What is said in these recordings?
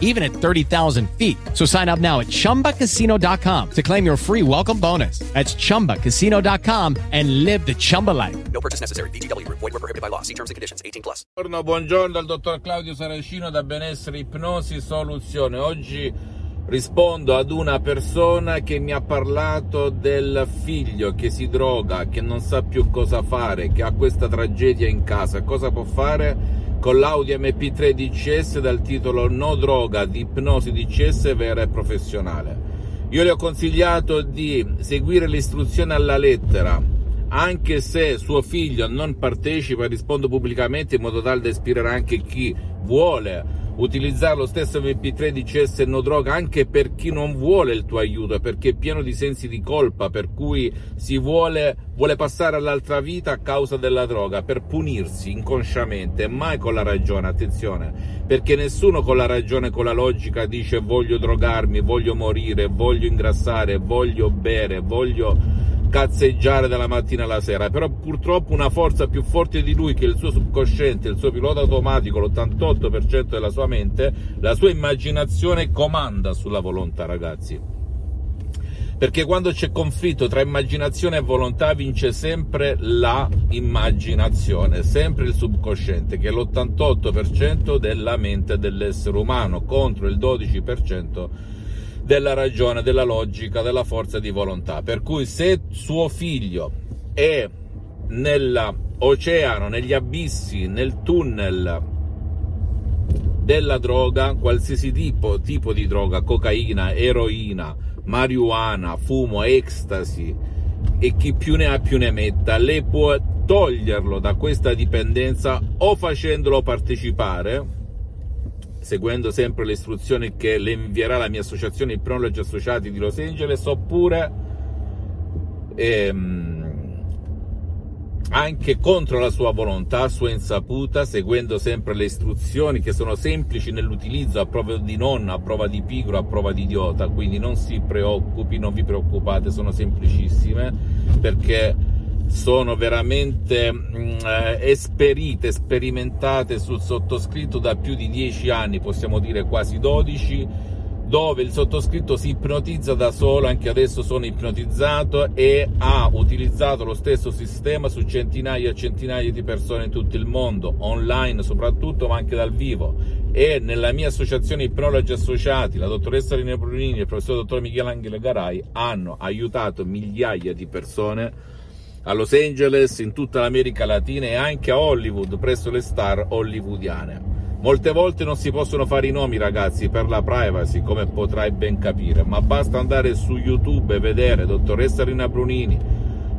even at 30,000 feet. So sign up now at chumbacasino.com to claim your free welcome bonus. That's chumbacasino.com and live the Chumba life. No purchase necessary. VGW Group. Void were prohibited by law. See terms and conditions. 18 plus. Buongiorno, buongiorno dal dottor Claudio Saracino da Benessere Ipnosi Soluzione. Oggi rispondo ad una persona che mi ha parlato del figlio che si droga, che non sa più cosa fare, che ha questa tragedia in casa. Cosa può fare? Con l'Audi MP3 DCS dal titolo No droga di ipnosi DCS vera e professionale. Io le ho consigliato di seguire le istruzioni alla lettera, anche se suo figlio non partecipa, rispondo pubblicamente in modo tale da ispirare anche chi vuole utilizzare lo stesso MP3 DCS no droga anche per chi non vuole il tuo aiuto, perché è pieno di sensi di colpa, per cui si vuole, vuole passare all'altra vita a causa della droga, per punirsi inconsciamente, mai con la ragione, attenzione, perché nessuno con la ragione, con la logica dice voglio drogarmi, voglio morire, voglio ingrassare, voglio bere, voglio cazzeggiare dalla mattina alla sera, però purtroppo una forza più forte di lui che il suo subconsciente, il suo pilota automatico, l'88% della sua mente, la sua immaginazione comanda sulla volontà, ragazzi. Perché quando c'è conflitto tra immaginazione e volontà vince sempre la immaginazione, sempre il subconsciente, che è l'88% della mente dell'essere umano contro il 12% della ragione, della logica, della forza di volontà. Per cui se suo figlio è nell'oceano, negli abissi, nel tunnel della droga, qualsiasi tipo, tipo di droga, cocaina, eroina, marijuana, fumo, ecstasy e chi più ne ha più ne metta, lei può toglierlo da questa dipendenza o facendolo partecipare seguendo sempre le istruzioni che le invierà la mia associazione Ipnologi Associati di Los Angeles, oppure ehm, anche contro la sua volontà, a sua insaputa, seguendo sempre le istruzioni che sono semplici nell'utilizzo a prova di nonna, a prova di pigro, a prova di idiota, quindi non si preoccupi, non vi preoccupate, sono semplicissime perché sono veramente mh, eh, esperite, sperimentate sul sottoscritto da più di 10 anni, possiamo dire quasi 12, dove il sottoscritto si ipnotizza da solo, anche adesso sono ipnotizzato e ha utilizzato lo stesso sistema su centinaia e centinaia di persone in tutto il mondo, online soprattutto, ma anche dal vivo. E nella mia associazione Ipnologi Associati, la dottoressa Rina Brunini e il professor dottor Michelangelo Garai hanno aiutato migliaia di persone a Los Angeles, in tutta l'America Latina e anche a Hollywood, presso le star hollywoodiane. Molte volte non si possono fare i nomi ragazzi per la privacy, come potrai ben capire, ma basta andare su YouTube e vedere dottoressa Rina Brunini,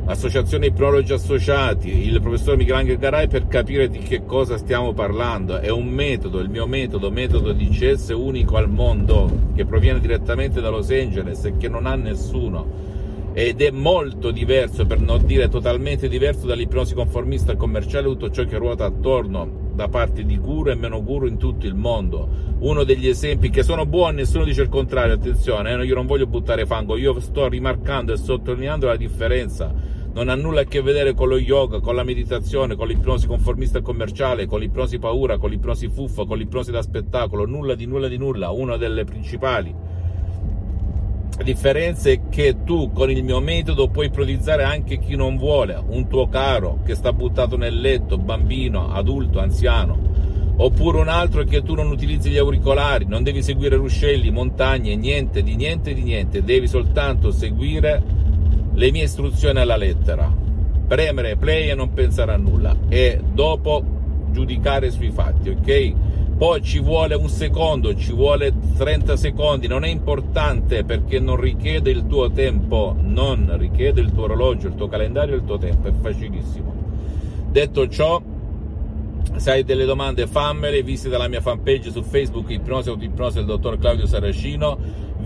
Associazione Ipnologi Associati, il professor Michelangelo Garai per capire di che cosa stiamo parlando. È un metodo, il mio metodo, metodo di CS unico al mondo, che proviene direttamente da Los Angeles e che non ha nessuno ed è molto diverso, per non dire totalmente diverso dall'ipnosi conformista commerciale, tutto ciò che ruota attorno da parte di guru e meno guru in tutto il mondo. Uno degli esempi che sono buoni, nessuno dice il contrario, attenzione, eh, io non voglio buttare fango, io sto rimarcando e sottolineando la differenza. Non ha nulla a che vedere con lo yoga, con la meditazione, con l'ipnosi conformista commerciale, con l'ipnosi paura, con l'ipnosi fuffa, con l'ipnosi da spettacolo, nulla di nulla di nulla, una delle principali la differenza è che tu con il mio metodo puoi ipnotizzare anche chi non vuole, un tuo caro che sta buttato nel letto, bambino, adulto, anziano, oppure un altro che tu non utilizzi gli auricolari, non devi seguire ruscelli, montagne, niente di niente di niente, devi soltanto seguire le mie istruzioni alla lettera, premere play e non pensare a nulla. E dopo giudicare sui fatti, ok? Poi ci vuole un secondo, ci vuole 30 secondi, non è importante perché non richiede il tuo tempo, non richiede il tuo orologio, il tuo calendario, il tuo tempo, è facilissimo. Detto ciò, se hai delle domande fammele, visita la mia fanpage su Facebook Ipnosi Autoipnosi del dottor Claudio Saracino,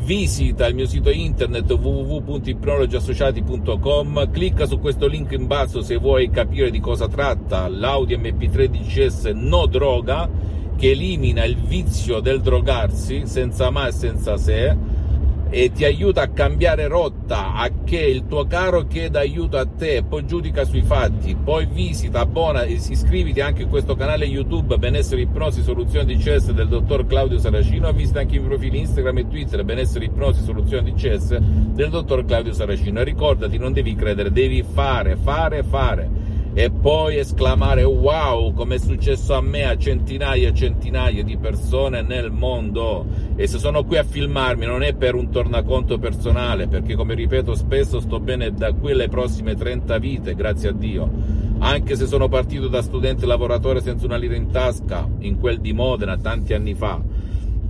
visita il mio sito internet www.ipnologiassociati.com, clicca su questo link in basso se vuoi capire di cosa tratta l'Audi MP3 DCS no droga che elimina il vizio del drogarsi senza ma e senza se e ti aiuta a cambiare rotta, a che il tuo caro chieda aiuto a te, poi giudica sui fatti, poi visita, abbona, iscriviti anche in questo canale YouTube Benessere Ipnosi Soluzione di CS del dottor Claudio Saracino, visita anche i profili Instagram e Twitter Benessere Ipnosi Soluzione di CS del dottor Claudio Saracino. E ricordati, non devi credere, devi fare, fare, fare e poi esclamare wow come è successo a me a centinaia e centinaia di persone nel mondo. E se sono qui a filmarmi non è per un tornaconto personale perché come ripeto spesso sto bene da qui alle prossime 30 vite grazie a Dio. Anche se sono partito da studente lavoratore senza una lira in tasca in quel di Modena tanti anni fa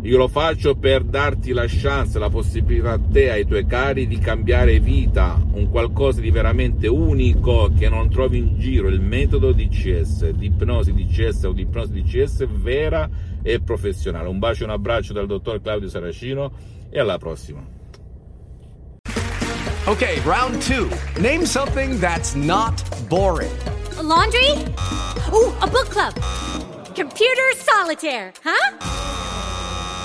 io lo faccio per darti la chance, la possibilità a te, ai tuoi cari di cambiare vita, un qualcosa di veramente unico che non trovi in giro, il metodo DCS, di ipnosi DCS o di ipnosi DCS vera e professionale. Un bacio e un abbraccio dal dottor Claudio Saracino e alla prossima. Okay, round two. Name something that's not boring. A laundry? Ooh, a book club. Computer solitaire, huh?